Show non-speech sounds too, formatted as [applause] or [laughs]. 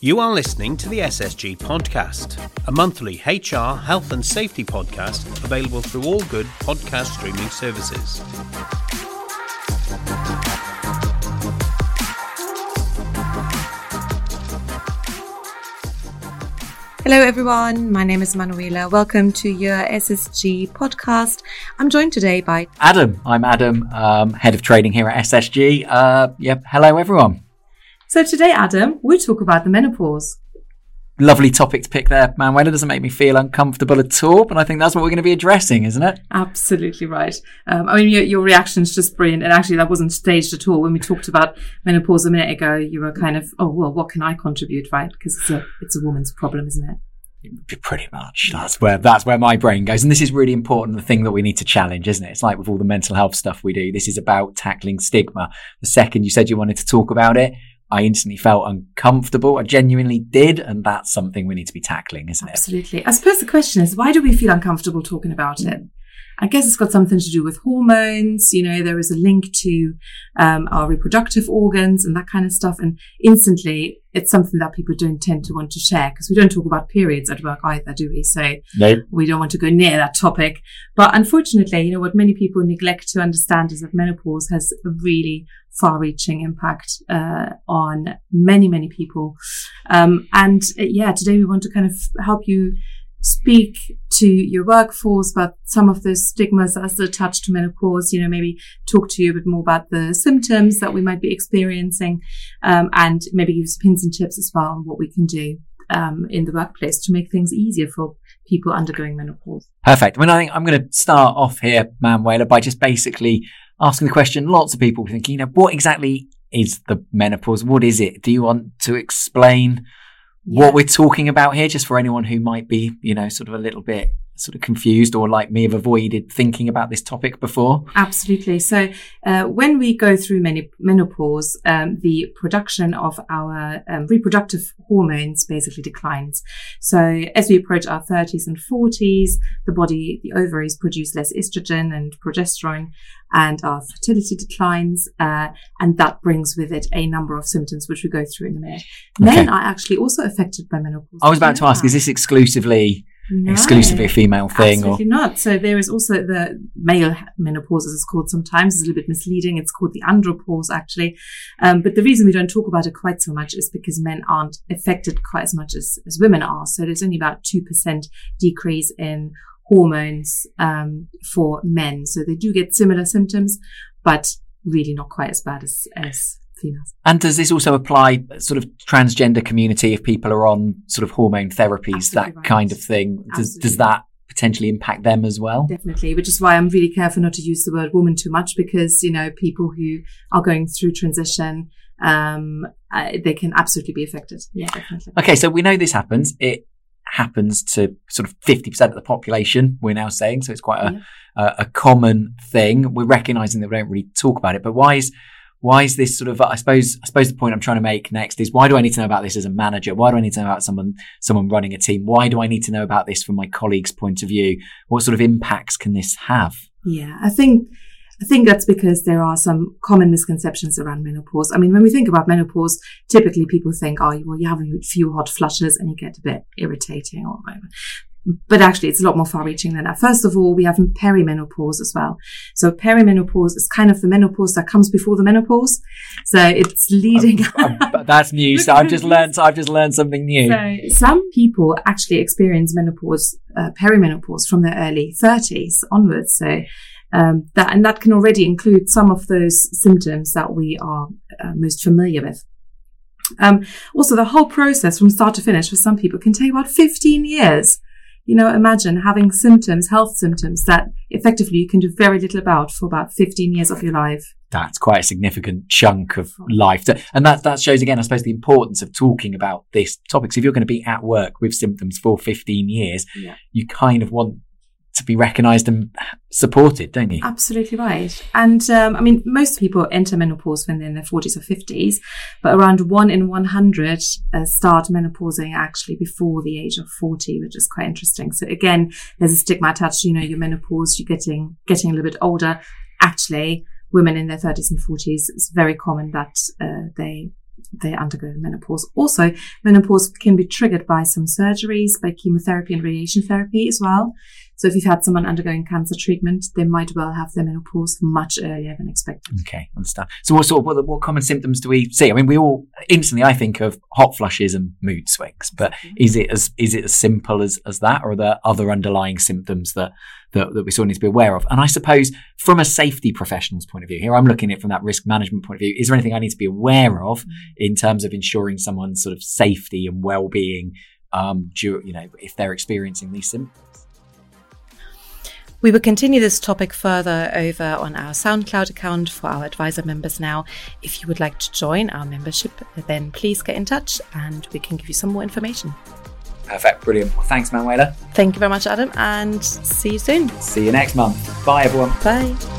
You are listening to the SSG Podcast, a monthly HR, health, and safety podcast available through all good podcast streaming services. Hello, everyone. My name is Manuela. Welcome to your SSG podcast. I'm joined today by Adam. I'm Adam, um, head of trading here at SSG. Uh, yep. Hello, everyone. So today, Adam, we talk about the menopause. Lovely topic to pick there, Manuela. It doesn't make me feel uncomfortable at all, but I think that's what we're going to be addressing, isn't it? Absolutely right. Um, I mean, your, your reaction is just brilliant. And actually, that wasn't staged at all. When we talked about menopause a minute ago, you were kind of, oh, well, what can I contribute, right? Because it's a, it's a woman's problem, isn't it? Pretty much. That's where that's where my brain goes, and this is really important. The thing that we need to challenge, isn't it? It's like with all the mental health stuff we do. This is about tackling stigma. The second you said you wanted to talk about it, I instantly felt uncomfortable. I genuinely did. And that's something we need to be tackling, isn't it? Absolutely. I suppose the question is, why do we feel uncomfortable talking about it? I guess it's got something to do with hormones. You know, there is a link to um, our reproductive organs and that kind of stuff. And instantly, it's something that people don't tend to want to share because we don't talk about periods at work either, do we? So nope. we don't want to go near that topic. But unfortunately, you know, what many people neglect to understand is that menopause has a really far-reaching impact uh, on many, many people. Um, and uh, yeah, today we want to kind of help you speak to your workforce about some of the stigmas are attached to menopause, you know, maybe talk to you a bit more about the symptoms that we might be experiencing, um, and maybe give some pins and tips as well on what we can do um, in the workplace to make things easier for people undergoing menopause. Perfect. I mean, I think I'm going to start off here, Manuela, by just basically asking the question. Lots of people thinking, you know, what exactly is the menopause? What is it? Do you want to explain yeah. what we're talking about here, just for anyone who might be, you know, sort of a little bit sort of confused or like me have avoided thinking about this topic before? Absolutely. So uh, when we go through many menopause, um, the production of our um, reproductive hormones basically declines. So as we approach our 30s and 40s, the body, the ovaries produce less estrogen and progesterone and our fertility declines. Uh, and that brings with it a number of symptoms, which we go through in a minute. Okay. Men are actually also affected by menopause. I was about to ask, is this exclusively no, exclusively a female thing. Absolutely or? not. So there is also the male menopause, as it's called sometimes. It's a little bit misleading. It's called the andropause, actually. Um, but the reason we don't talk about it quite so much is because men aren't affected quite as much as, as women are. So there's only about 2% decrease in hormones um, for men. So they do get similar symptoms, but really not quite as bad as, as females. And does this also apply sort of transgender community if people are on sort of hormone therapies, Absolutely that right. kind of thing? Does, does that potentially impact them as well? Definitely, which is why I'm really careful not to use the word woman too much because, you know, people who are going through transition, um, uh, they can absolutely be affected. Yeah, definitely. Okay, so we know this happens. It happens to sort of 50% of the population, we're now saying. So it's quite a, yeah. a, a common thing. We're recognizing that we don't really talk about it, but why is why is this sort of i suppose i suppose the point i'm trying to make next is why do i need to know about this as a manager? Why do i need to know about someone someone running a team? Why do i need to know about this from my colleagues point of view? What sort of impacts can this have? Yeah i think I think that's because there are some common misconceptions around menopause. I mean, when we think about menopause, typically people think, oh, well, you have a few hot flushes and you get a bit irritating or whatever but actually it's a lot more far reaching than that. First of all, we have perimenopause as well. So perimenopause is kind of the menopause that comes before the menopause. So it's leading. [laughs] Um, um, that's new. so I've just learned, I've just learned something new. So some people actually experience menopause, uh, perimenopause from their early thirties onwards. So, um, that, and that can already include some of those symptoms that we are uh, most familiar with. Um, also, the whole process from start to finish for some people can take about 15 years you know, imagine having symptoms, health symptoms that effectively you can do very little about for about 15 years of your life. That's quite a significant chunk of oh. life. And that, that shows again, I suppose, the importance of talking about this topic. So if you're going to be at work with symptoms for 15 years, yeah. you kind of want to be recognised and supported, don't you? Absolutely right. And um, I mean, most people enter menopause when they're in their 40s or 50s, but around one in 100 uh, start menopausing actually before the age of 40, which is quite interesting. So again, there's a stigma attached. You know, your menopause, you're getting getting a little bit older. Actually, women in their 30s and 40s, it's very common that uh, they they undergo menopause. Also, menopause can be triggered by some surgeries, by chemotherapy and radiation therapy as well. So if you've had someone undergoing cancer treatment, they might well have their menopause much earlier than expected. Okay, understand. So what sort of what, what common symptoms do we see? I mean, we all instantly I think of hot flushes and mood swings, but mm-hmm. is it as is it as simple as as that, or are there other underlying symptoms that that, that we sort of need to be aware of? And I suppose from a safety professional's point of view, here I'm looking at it from that risk management point of view. Is there anything I need to be aware of mm-hmm. in terms of ensuring someone's sort of safety and well being? Um, you know, if they're experiencing these symptoms. We will continue this topic further over on our SoundCloud account for our advisor members now. If you would like to join our membership, then please get in touch and we can give you some more information. Perfect. Brilliant. Thanks, Manuela. Thank you very much, Adam, and see you soon. See you next month. Bye, everyone. Bye.